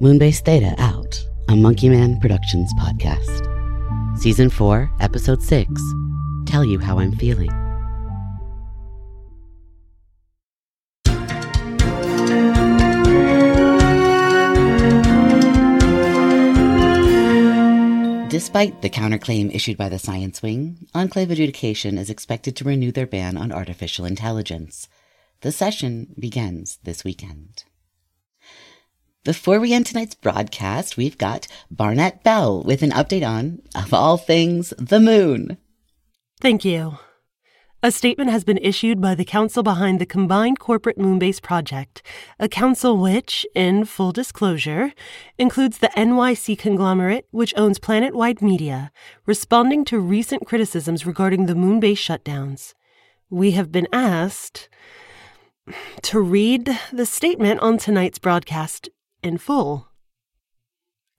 Moonbase Theta out, a Monkey Man Productions podcast. Season 4, Episode 6 Tell You How I'm Feeling. Despite the counterclaim issued by the Science Wing, Enclave Adjudication is expected to renew their ban on artificial intelligence. The session begins this weekend. Before we end tonight's broadcast, we've got Barnett Bell with an update on, of all things, the moon. Thank you. A statement has been issued by the council behind the combined corporate Moonbase project, a council which, in full disclosure, includes the NYC conglomerate, which owns Planet Wide Media, responding to recent criticisms regarding the Moonbase shutdowns. We have been asked to read the statement on tonight's broadcast in full.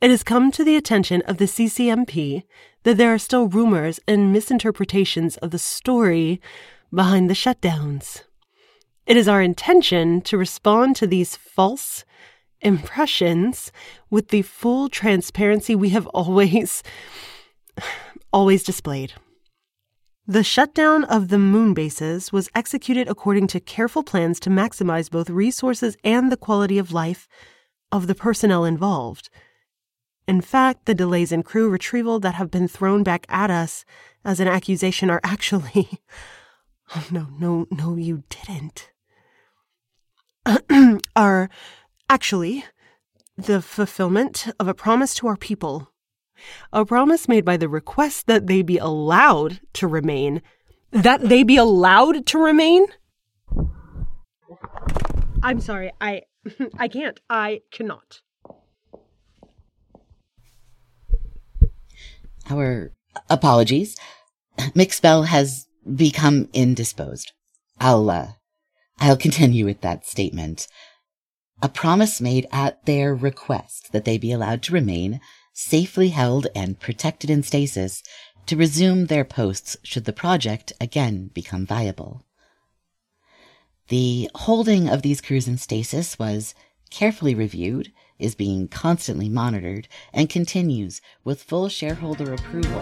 It has come to the attention of the CCMP that there are still rumors and misinterpretations of the story behind the shutdowns. It is our intention to respond to these false impressions with the full transparency we have always always displayed. The shutdown of the moon bases was executed according to careful plans to maximize both resources and the quality of life of the personnel involved. In fact, the delays in crew retrieval that have been thrown back at us as an accusation are actually. Oh, no, no, no, you didn't. are actually the fulfillment of a promise to our people. A promise made by the request that they be allowed to remain. That they be allowed to remain? I'm sorry, I I can't. I cannot. Our apologies. Mx. Bell has become indisposed. I'll, uh, I'll continue with that statement. A promise made at their request that they be allowed to remain safely held and protected in stasis to resume their posts should the project again become viable. The holding of these crews in stasis was carefully reviewed is being constantly monitored and continues with full shareholder approval.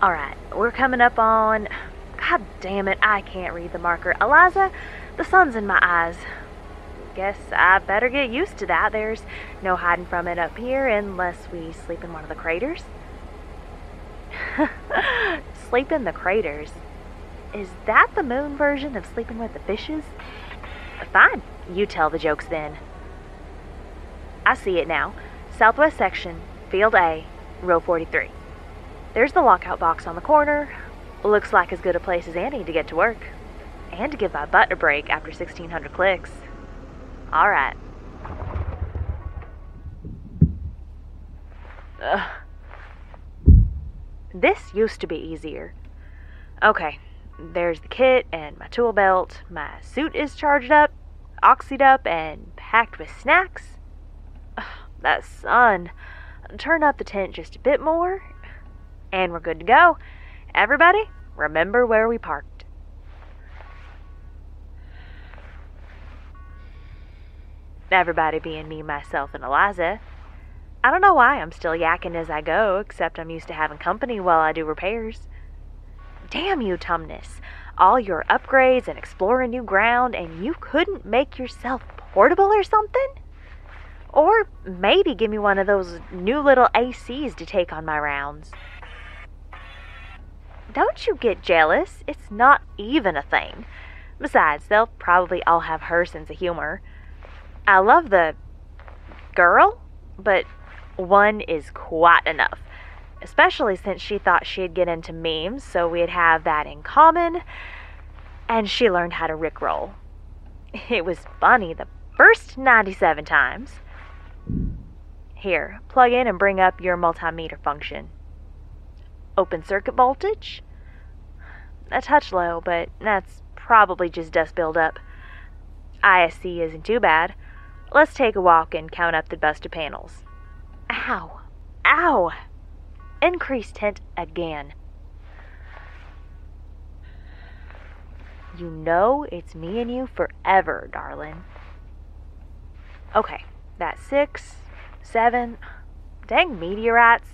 All right, we're coming up on. God damn it, I can't read the marker. Eliza, the sun's in my eyes. Guess I better get used to that. There's no hiding from it up here unless we sleep in one of the craters. sleep in the craters? Is that the moon version of sleeping with the fishes? Fine, you tell the jokes then. I see it now. Southwest section, Field A, row 43. There's the lockout box on the corner. Looks like as good a place as any to get to work. And to give my butt a break after 1600 clicks. Alright. Ugh. This used to be easier. Okay, there's the kit and my tool belt. My suit is charged up, oxied up, and packed with snacks. Ugh, that sun. Turn up the tent just a bit more, and we're good to go. Everybody, remember where we parked. Everybody being me, myself, and Eliza. I don't know why I'm still yakking as I go, except I'm used to having company while I do repairs. Damn you, Tumnus. All your upgrades and exploring new ground, and you couldn't make yourself portable or something? Or maybe give me one of those new little ACs to take on my rounds. Don't you get jealous. It's not even a thing. Besides, they'll probably all have her sense of humor. I love the girl, but one is quite enough. especially since she thought she'd get into memes, so we'd have that in common. And she learned how to rickroll. It was funny the first 97 times. Here, plug in and bring up your multimeter function. Open circuit voltage? A touch low, but that's probably just dust buildup. ISC isn't too bad. Let's take a walk and count up the busted panels. Ow! Ow! Increased hint again. You know it's me and you forever, darling. Okay, that's six, seven. Dang meteorites.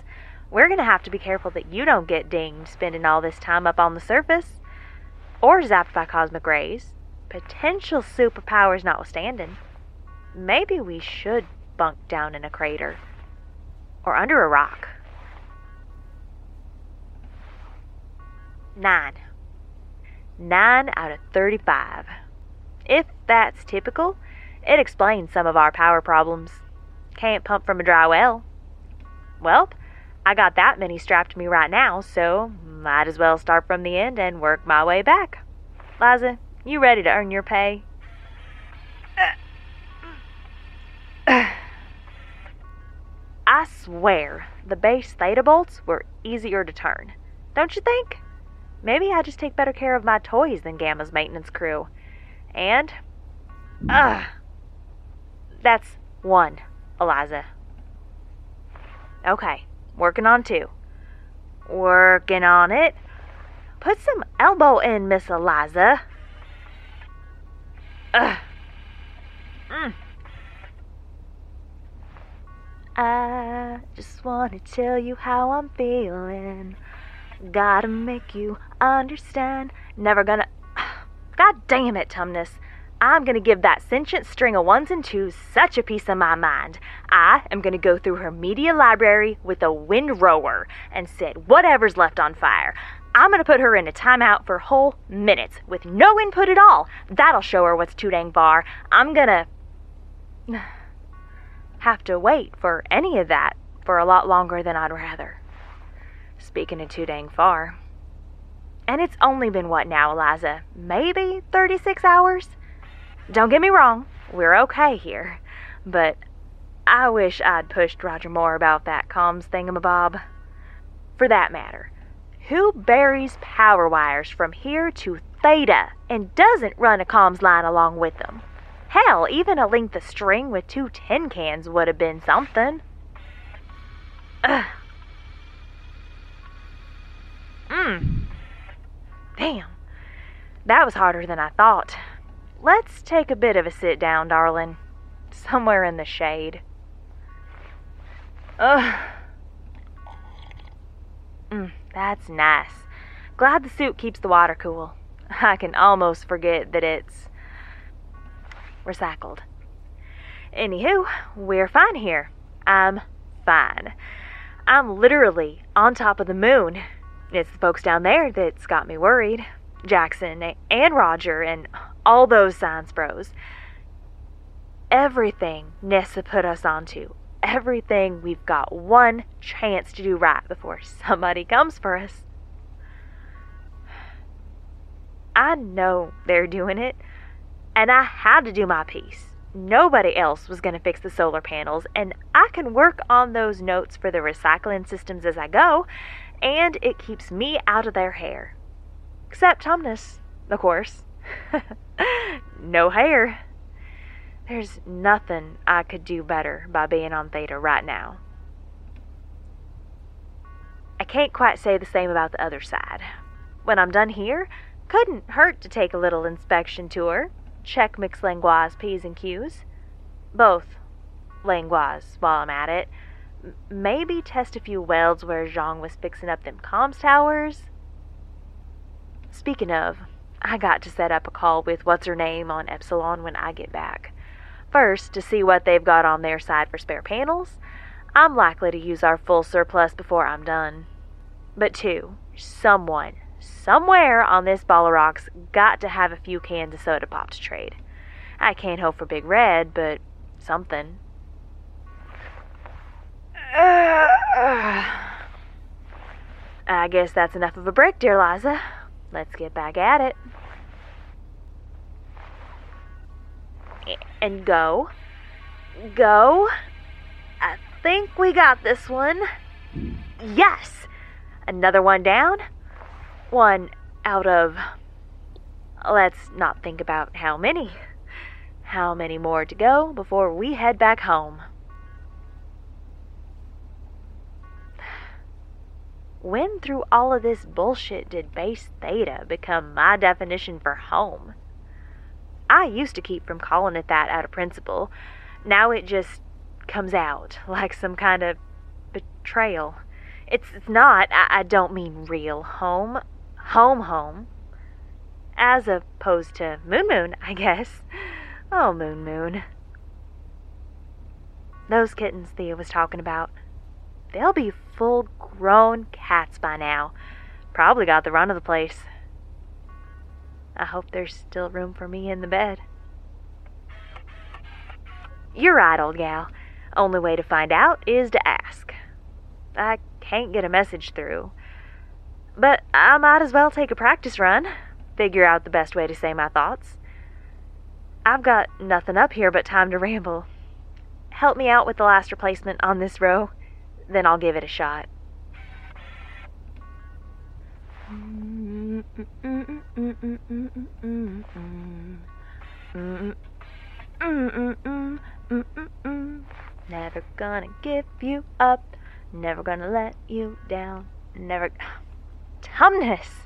We're gonna have to be careful that you don't get dinged spending all this time up on the surface. Or zapped by cosmic rays. Potential superpowers notwithstanding. Maybe we should bunk down in a crater. Or under a rock. Nine. Nine out of 35. If that's typical, it explains some of our power problems. Can't pump from a dry well. Well, I got that many strapped to me right now, so might as well start from the end and work my way back. Liza, you ready to earn your pay? I swear, the base theta bolts were easier to turn. Don't you think? Maybe I just take better care of my toys than Gamma's maintenance crew. And, ugh, that's one, Eliza. Okay, working on two. Working on it. Put some elbow in, Miss Eliza. Ugh. Mm. I just want to tell you how I'm feeling. Gotta make you understand. Never gonna. God damn it, Tumnus. I'm gonna give that sentient string of ones and twos such a piece of my mind. I am gonna go through her media library with a wind rower and set whatever's left on fire. I'm gonna put her in a timeout for whole minutes with no input at all. That'll show her what's too dang far. I'm gonna have to wait for any of that for a lot longer than I'd rather. Speaking of too dang far. And it's only been what now, Eliza? Maybe 36 hours? Don't get me wrong, we're okay here. But I wish I'd pushed Roger more about that comms thingamabob. For that matter, who buries power wires from here to Theta and doesn't run a comms line along with them? Hell, even a length of string with two tin cans would have been something. Ugh. Mmm. Damn. That was harder than I thought. Let's take a bit of a sit down, darling. Somewhere in the shade. Ugh. Mm, that's nice. Glad the suit keeps the water cool. I can almost forget that it's recycled. Anywho, we're fine here. I'm fine. I'm literally on top of the moon. It's the folks down there that's got me worried. Jackson and Roger and all those science bros. Everything Nessa put us onto, everything we've got one chance to do right before somebody comes for us. I know they're doing it, and I had to do my piece. Nobody else was going to fix the solar panels, and I can work on those notes for the recycling systems as I go, and it keeps me out of their hair. Except Tumnus, of course. no hair. There's nothing I could do better by being on Theta right now. I can't quite say the same about the other side. When I'm done here, couldn't hurt to take a little inspection tour, check Mx. Langlois P's and Q's. Both Langlois while I'm at it. M- maybe test a few welds where Zhang was fixing up them comms towers. Speaking of, I got to set up a call with what's her name on Epsilon when I get back. First, to see what they've got on their side for spare panels. I'm likely to use our full surplus before I'm done. But two, someone, somewhere on this ball of rocks got to have a few cans of soda pop to trade. I can't hope for Big Red, but something. I guess that's enough of a break, dear Liza. Let's get back at it. And go. Go. I think we got this one. Yes! Another one down. One out of. Let's not think about how many. How many more to go before we head back home? When through all of this bullshit did base theta become my definition for home? I used to keep from calling it that out of principle. Now it just comes out like some kind of betrayal. It's, it's not, I, I don't mean real home. Home, home. As opposed to Moon Moon, I guess. Oh, Moon Moon. Those kittens Thea was talking about. They'll be full grown cats by now. Probably got the run of the place. I hope there's still room for me in the bed. You're right, old gal. Only way to find out is to ask. I can't get a message through. But I might as well take a practice run, figure out the best way to say my thoughts. I've got nothing up here but time to ramble. Help me out with the last replacement on this row, then I'll give it a shot. Never gonna give you up, never gonna let you down, never. Tumnus!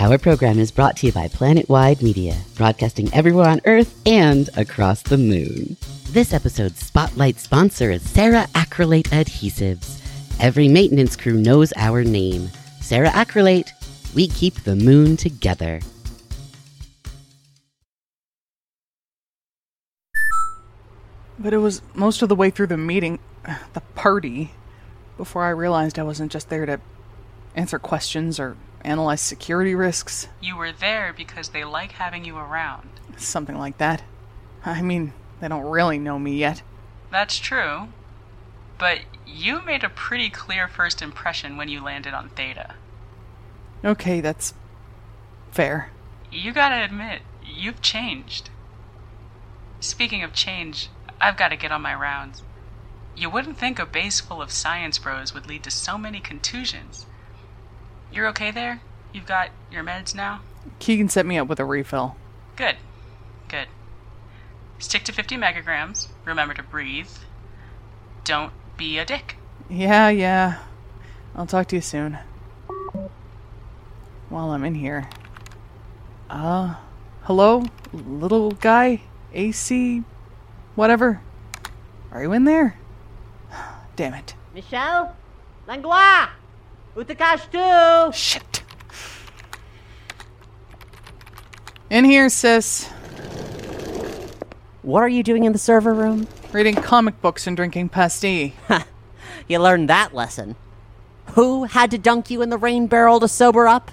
Our program is brought to you by Planet Wide Media, broadcasting everywhere on Earth and across the moon. This episode's spotlight sponsor is Sarah Acrylate Adhesives. Every maintenance crew knows our name. Sarah Acrylate, we keep the moon together. But it was most of the way through the meeting, the party, before I realized I wasn't just there to answer questions or analyze security risks. You were there because they like having you around. Something like that. I mean, they don't really know me yet. That's true. But you made a pretty clear first impression when you landed on Theta. Okay, that's fair. You gotta admit, you've changed. Speaking of change, I've gotta get on my rounds. You wouldn't think a base full of science bros would lead to so many contusions. You're okay there? You've got your meds now? Keegan set me up with a refill. Good. Good. Stick to 50 megagrams. Remember to breathe. Don't be a dick. Yeah, yeah. I'll talk to you soon. While I'm in here. Uh, hello? Little guy? AC? Whatever. Are you in there? Damn it. Michelle? Langlois! Utakash too! Shit. In here, sis. What are you doing in the server room? Reading comic books and drinking pastis. You learned that lesson. Who had to dunk you in the rain barrel to sober up?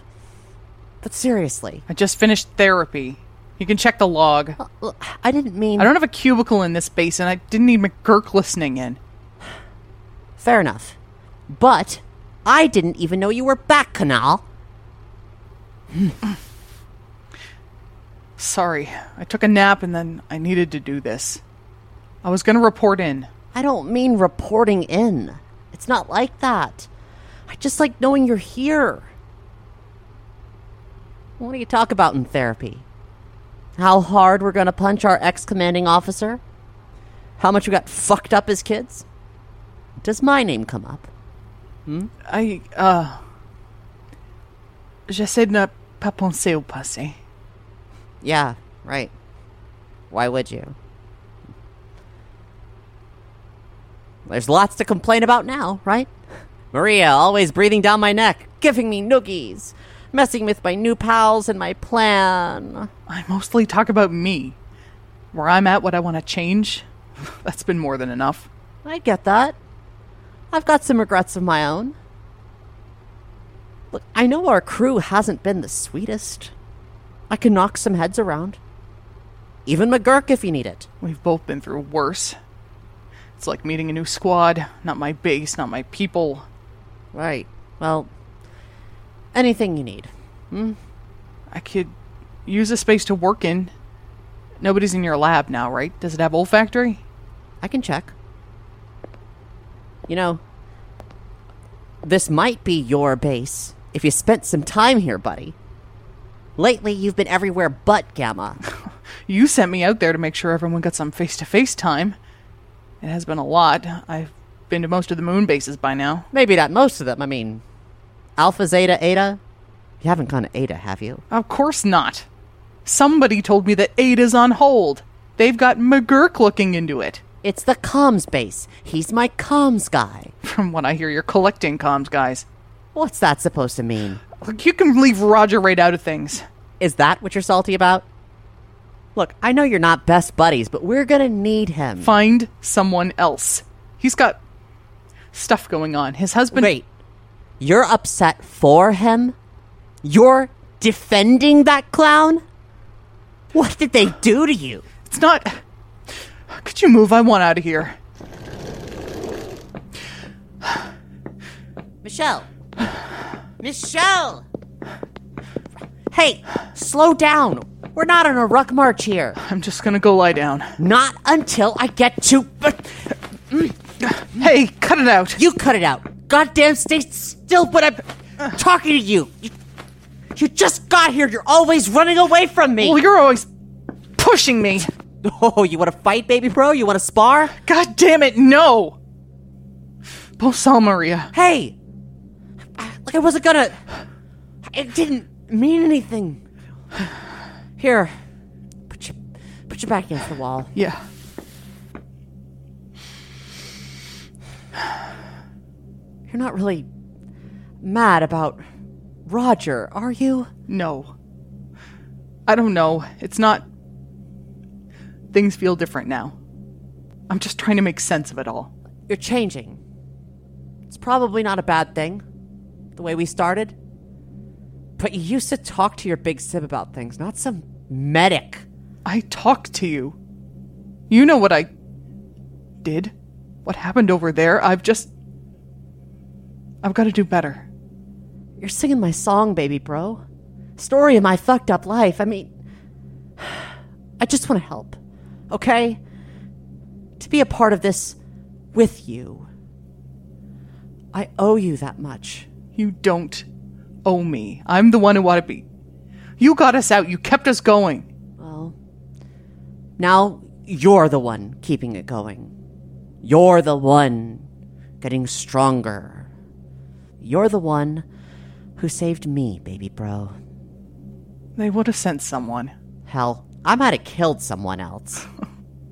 But seriously, I just finished therapy. You can check the log. uh, I didn't mean. I don't have a cubicle in this base, and I didn't need McGurk listening in. Fair enough. But I didn't even know you were back, Canal. Hmm. Sorry. I took a nap and then I needed to do this. I was gonna report in. I don't mean reporting in. It's not like that. I just like knowing you're here. What do you talk about in therapy? How hard we're gonna punch our ex commanding officer? How much we got fucked up as kids? Does my name come up? I, uh. J'essaie de ne pas penser au passé. Yeah, right. Why would you? There's lots to complain about now, right? Maria always breathing down my neck, giving me noogies, messing with my new pals and my plan. I mostly talk about me. Where I'm at, what I want to change. That's been more than enough. I get that. I've got some regrets of my own. Look, I know our crew hasn't been the sweetest. I can knock some heads around. Even McGurk if you need it. We've both been through worse. It's like meeting a new squad. Not my base, not my people. Right. Well, anything you need. Hmm? I could use a space to work in. Nobody's in your lab now, right? Does it have olfactory? I can check. You know, this might be your base if you spent some time here, buddy. Lately, you've been everywhere but Gamma. You sent me out there to make sure everyone got some face to face time. It has been a lot. I've been to most of the moon bases by now. Maybe not most of them. I mean, Alpha, Zeta, Eta. You haven't gone to Eta, have you? Of course not. Somebody told me that Eta's on hold. They've got McGurk looking into it. It's the comms base. He's my comms guy. From what I hear, you're collecting comms, guys. What's that supposed to mean? Look, you can leave Roger right out of things. Is that what you're salty about? Look, I know you're not best buddies, but we're gonna need him. Find someone else. He's got stuff going on. His husband. Wait, you're upset for him? You're defending that clown? What did they do to you? It's not. Could you move? I want out of here. Michelle! Michelle! Hey, slow down. We're not on a ruck march here. I'm just gonna go lie down. Not until I get to. Hey, cut it out. You cut it out. Goddamn, stay still when I'm talking to you. you. You just got here. You're always running away from me. Well, you're always pushing me. Oh, you want to fight, baby bro? You want to spar? God damn it, no! Bosal Maria. Hey! Like I wasn't gonna. It didn't mean anything. Here. Put your, put your back against the wall. Yeah. You're not really mad about Roger, are you? No. I don't know. It's not. Things feel different now. I'm just trying to make sense of it all. You're changing. It's probably not a bad thing, the way we started. But you used to talk to your big sib about things, not some medic. I talked to you. You know what I did. What happened over there. I've just. I've got to do better. You're singing my song, baby bro. Story of my fucked up life. I mean, I just want to help. Okay? To be a part of this with you. I owe you that much. You don't owe me. I'm the one who ought to be. You got us out. You kept us going. Well, now you're the one keeping it going. You're the one getting stronger. You're the one who saved me, baby bro. They would have sent someone. Hell, I might have killed someone else.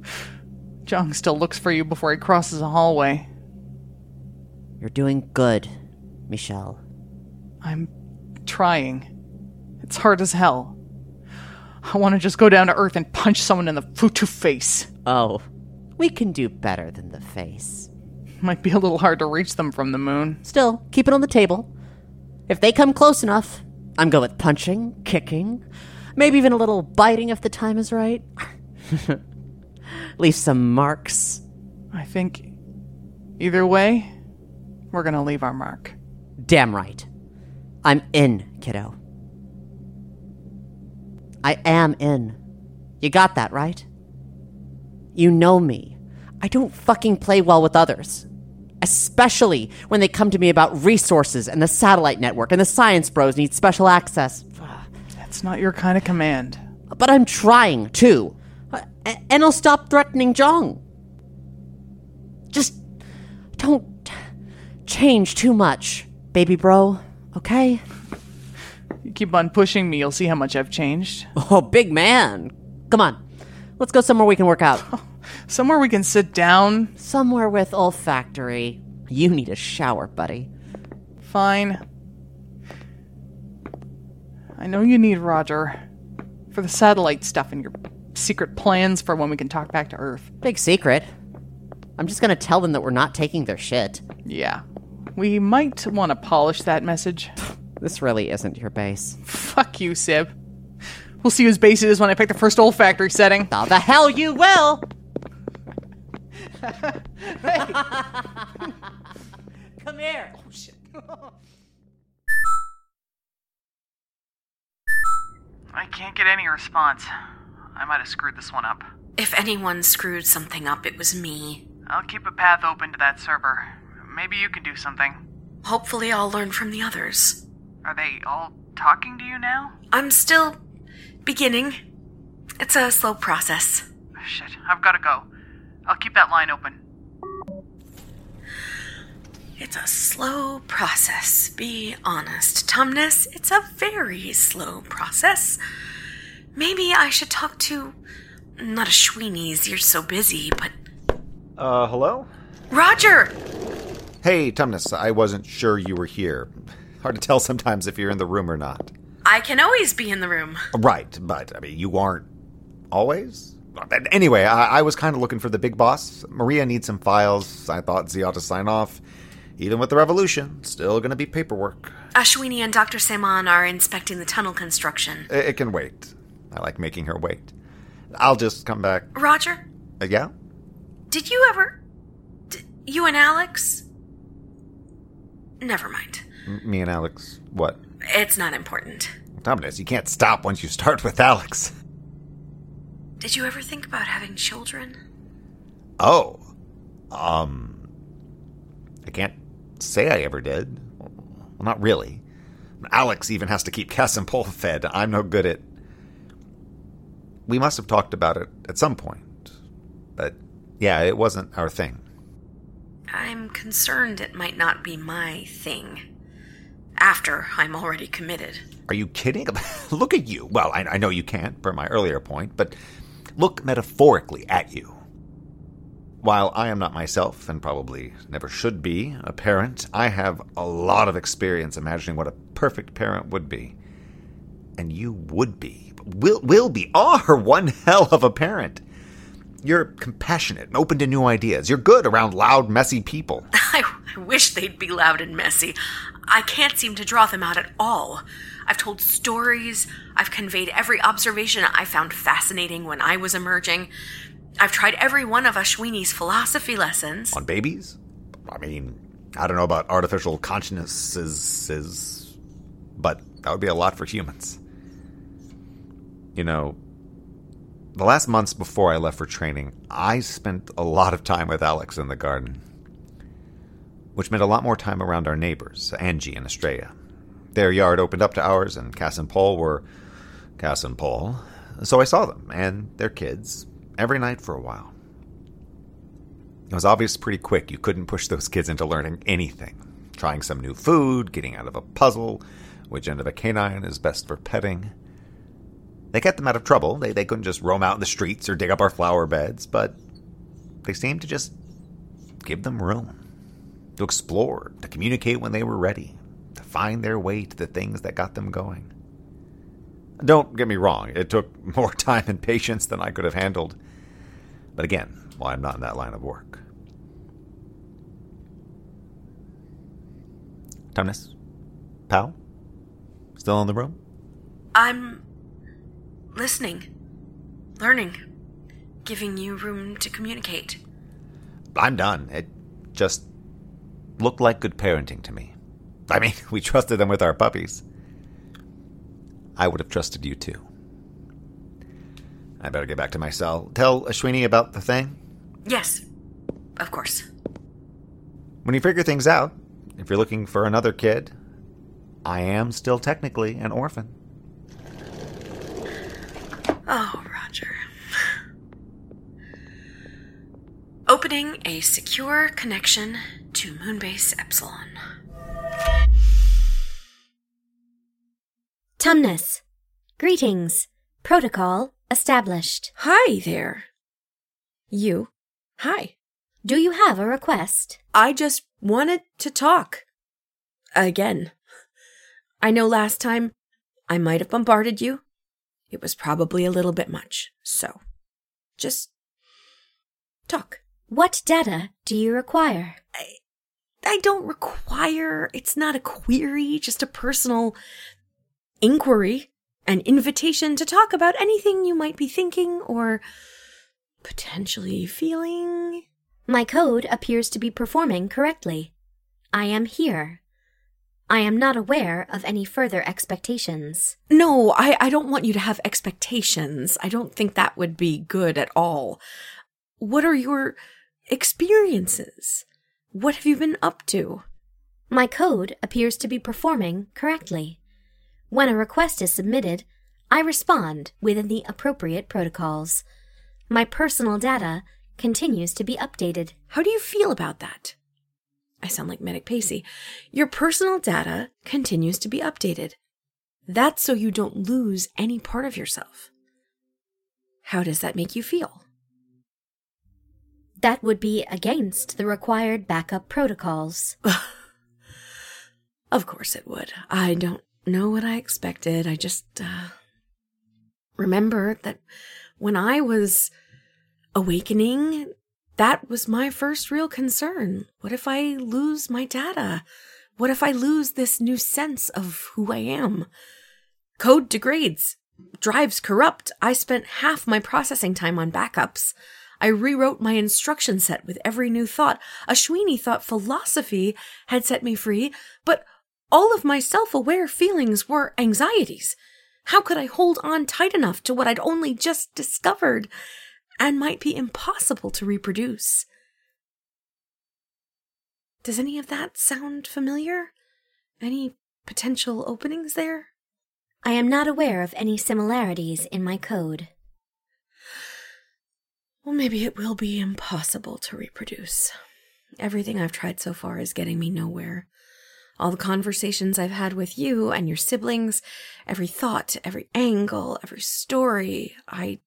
Jung still looks for you before he crosses a hallway. You're doing good, Michelle. I'm trying. It's hard as hell. I want to just go down to Earth and punch someone in the futu face. Oh, we can do better than the face. Might be a little hard to reach them from the moon. Still, keep it on the table. If they come close enough, I'm good with punching, kicking, maybe even a little biting if the time is right. Leave some marks. I think either way, we're gonna leave our mark. Damn right. I'm in, kiddo. I am in. You got that, right? You know me. I don't fucking play well with others. Especially when they come to me about resources and the satellite network and the science bros need special access. That's not your kind of command. But I'm trying to. Uh, And I'll stop threatening Jong. Just don't change too much, baby bro, okay? You keep on pushing me, you'll see how much I've changed. Oh, big man. Come on. Let's go somewhere we can work out. Somewhere we can sit down. Somewhere with olfactory. You need a shower, buddy. Fine. I know you need Roger for the satellite stuff and your secret plans for when we can talk back to Earth. Big secret. I'm just gonna tell them that we're not taking their shit. Yeah. We might want to polish that message. This really isn't your base. Fuck you, Sib. We'll see whose base it is when I pick the first olfactory setting. Oh, the hell you will! Come here. Oh shit. I can't get any response. I might have screwed this one up. If anyone screwed something up, it was me. I'll keep a path open to that server. Maybe you can do something. Hopefully, I'll learn from the others. Are they all talking to you now? I'm still beginning. It's a slow process. Shit, I've gotta go. I'll keep that line open. It's a slow process. Be honest. Tumnus, it's a very slow process. Maybe I should talk to. Not a Schweenies, you're so busy, but. Uh, hello? Roger! Hey, Tumnus, I wasn't sure you were here. Hard to tell sometimes if you're in the room or not. I can always be in the room. Right, but, I mean, you aren't always? Anyway, I, I was kind of looking for the big boss. Maria needs some files. I thought Z ought to sign off. Even with the revolution, still gonna be paperwork. Ashwini and Dr. Saman are inspecting the tunnel construction. It, it can wait. I like making her wait. I'll just come back. Roger, Uh, yeah? did you ever. D- you and Alex? Never mind. M- Me and Alex, what? It's not important. Tumnus, you can't stop once you start with Alex. Did you ever think about having children? Oh. Um. I can't say I ever did. Well, not really. Alex even has to keep Cass and Pole fed. I'm no good at. We must have talked about it at some point. But yeah, it wasn't our thing. I'm concerned it might not be my thing. After I'm already committed. Are you kidding? look at you. Well, I, I know you can't, per my earlier point, but look metaphorically at you. While I am not myself, and probably never should be, a parent, I have a lot of experience imagining what a perfect parent would be. And you would be, will, will be, are one hell of a parent. You're compassionate open to new ideas. You're good around loud, messy people. I, I wish they'd be loud and messy. I can't seem to draw them out at all. I've told stories, I've conveyed every observation I found fascinating when I was emerging. I've tried every one of Ashwini's philosophy lessons. On babies? I mean, I don't know about artificial consciousnesses, but that would be a lot for humans. You know, the last months before I left for training, I spent a lot of time with Alex in the garden, which meant a lot more time around our neighbors, Angie and Estrella. Their yard opened up to ours, and Cass and Paul were Cass and Paul. So I saw them and their kids every night for a while. It was obvious pretty quick you couldn't push those kids into learning anything. Trying some new food, getting out of a puzzle, which end of a canine is best for petting. They kept them out of trouble. They, they couldn't just roam out in the streets or dig up our flower beds, but they seemed to just give them room to explore, to communicate when they were ready, to find their way to the things that got them going. Don't get me wrong, it took more time and patience than I could have handled. But again, well, I'm not in that line of work. Tumnus? Pal? Still in the room? I'm listening, learning, giving you room to communicate. I'm done. It just looked like good parenting to me. I mean, we trusted them with our puppies. I would have trusted you too. I better get back to my cell. Tell Ashwini about the thing. Yes, of course. When you figure things out, if you're looking for another kid, I am still technically an orphan. Oh, Roger. Opening a secure connection to Moonbase Epsilon. Tumnus. Greetings. Protocol established. Hi there. You. Hi. Do you have a request? I just wanted to talk. Again. I know last time I might have bombarded you. It was probably a little bit much. So, just talk. What data do you require? I, I don't require, it's not a query, just a personal inquiry, an invitation to talk about anything you might be thinking or potentially feeling. My code appears to be performing correctly. I am here. I am not aware of any further expectations. No, I, I don't want you to have expectations. I don't think that would be good at all. What are your experiences? What have you been up to? My code appears to be performing correctly. When a request is submitted, I respond within the appropriate protocols. My personal data continues to be updated. How do you feel about that? I sound like Medic Pacey. Your personal data continues to be updated. That's so you don't lose any part of yourself. How does that make you feel? That would be against the required backup protocols. of course it would. I don't know what I expected. I just uh, remember that when I was awakening, that was my first real concern. What if I lose my data? What if I lose this new sense of who I am? Code degrades. Drives corrupt. I spent half my processing time on backups. I rewrote my instruction set with every new thought. Ashwini thought philosophy had set me free, but all of my self aware feelings were anxieties. How could I hold on tight enough to what I'd only just discovered and might be impossible to reproduce? Does any of that sound familiar? Any potential openings there? I am not aware of any similarities in my code. Well, maybe it will be impossible to reproduce. Everything I've tried so far is getting me nowhere. All the conversations I've had with you and your siblings, every thought, every angle, every story, I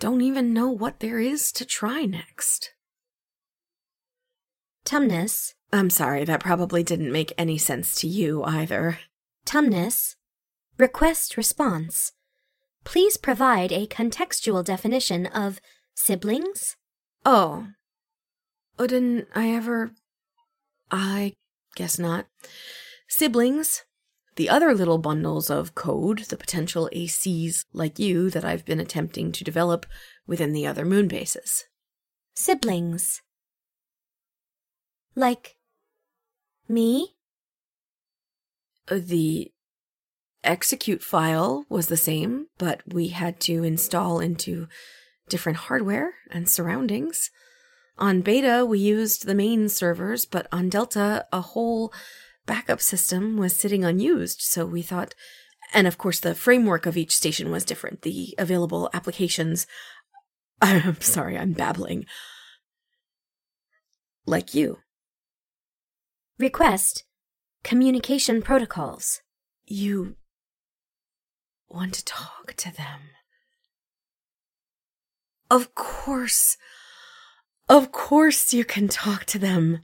don't even know what there is to try next. Tumnus. I'm sorry, that probably didn't make any sense to you either. Tumnus. Request response. Please provide a contextual definition of siblings? Oh. Oh, didn't I ever. I guess not. Siblings. The other little bundles of code, the potential ACs like you that I've been attempting to develop within the other moon bases. Siblings. Like me? Uh, the execute file was the same, but we had to install into different hardware and surroundings. On beta, we used the main servers, but on Delta, a whole backup system was sitting unused, so we thought. And of course, the framework of each station was different. The available applications. I'm sorry, I'm babbling. Like you. Request communication protocols. You want to talk to them. Of course. Of course you can talk to them.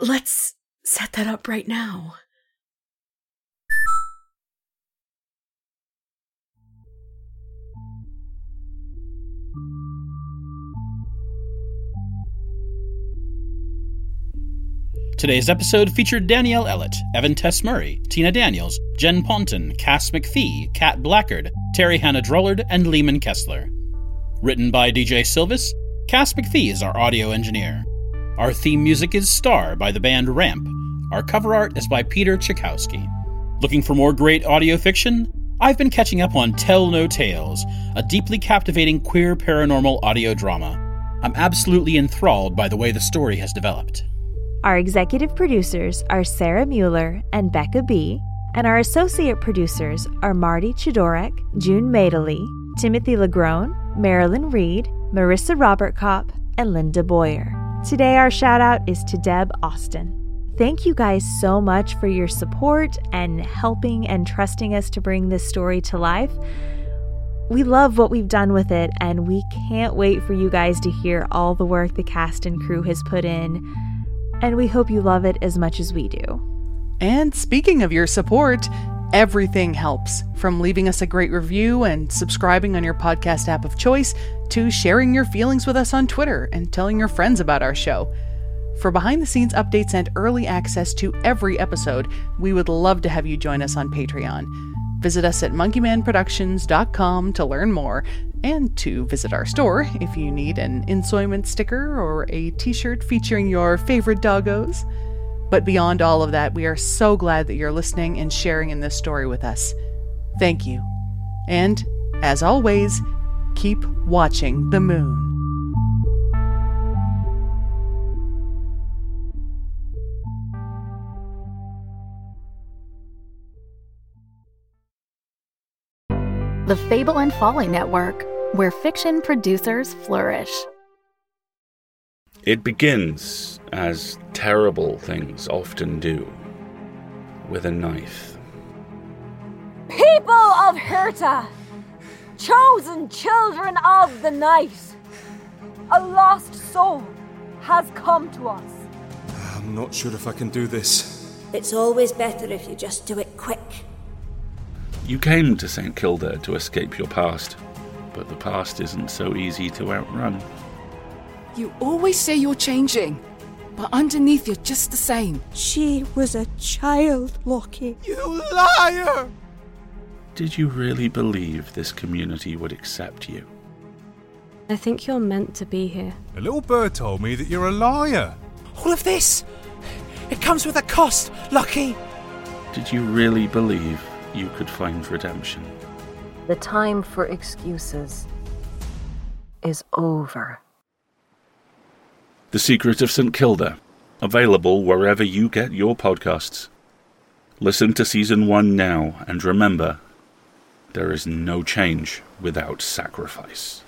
Let's set that up right now. Today's episode featured Danyelle Ellett, Evan Tess Murray, Tina Daniels, Jen Ponton, Cass McPhee, Cat Blackard, Terry Hannah Drullard, and Leeman Kessler. Written by DJ Sylvis, Cass McPhee is our audio engineer. Our theme music is Star by the band Ramp. Our cover art is by Peter Chiykowski. Looking for more great audio fiction? I've been catching up on Tell No Tales, a deeply captivating queer paranormal audio drama. I'm absolutely enthralled by the way the story has developed. Our executive producers are Sarah Müller and Beka B., and our associate producers are Marty Chodorek, June Madeley, Timothy LaGrone, Marilyn Reid, Marissa Robertcop, and Linda Boyer. Today, our shout out is to Deb Austen. Thank you guys so much for your support and helping and trusting us to bring this story to life. We love what we've done with it, and we can't wait for you guys to hear all the work the cast and crew has put in. And we hope you love it as much as we do. And speaking of your support, everything helps from leaving us a great review and subscribing on your podcast app of choice to sharing your feelings with us on Twitter and telling your friends about our show. For behind the scenes updates and early access to every episode, we would love to have you join us on Patreon. Visit us at monkeymanproductions.com to learn more. and to visit our store if you need an ensoyment sticker or a t shirt featuring your favorite doggos. But beyond all of that, we are so glad that you're listening and sharing in this story with us. Thank you. And, as always, keep watching the moon. The Fable and Folly Network, where fiction producers flourish. It begins, as terrible things often do, with a knife. People of Hirta, chosen children of the night, a lost soul has come to us. I'm not sure if I can do this. It's always better if you just do it quick. You came to St. Kilda to escape your past, but the past isn't so easy to outrun. You always say you're changing, but underneath you're just the same. She was a child, Lockie. You liar! Did you really believe this community would accept you? I think you're meant to be here. A little bird told me that you're a liar. All of this, it comes with a cost, Lockie. Did you really believe you could find redemption? The time for excuses is over. The Secret of St. Kilda, available wherever you get your podcasts. Listen to season one now and remember there is no change without sacrifice.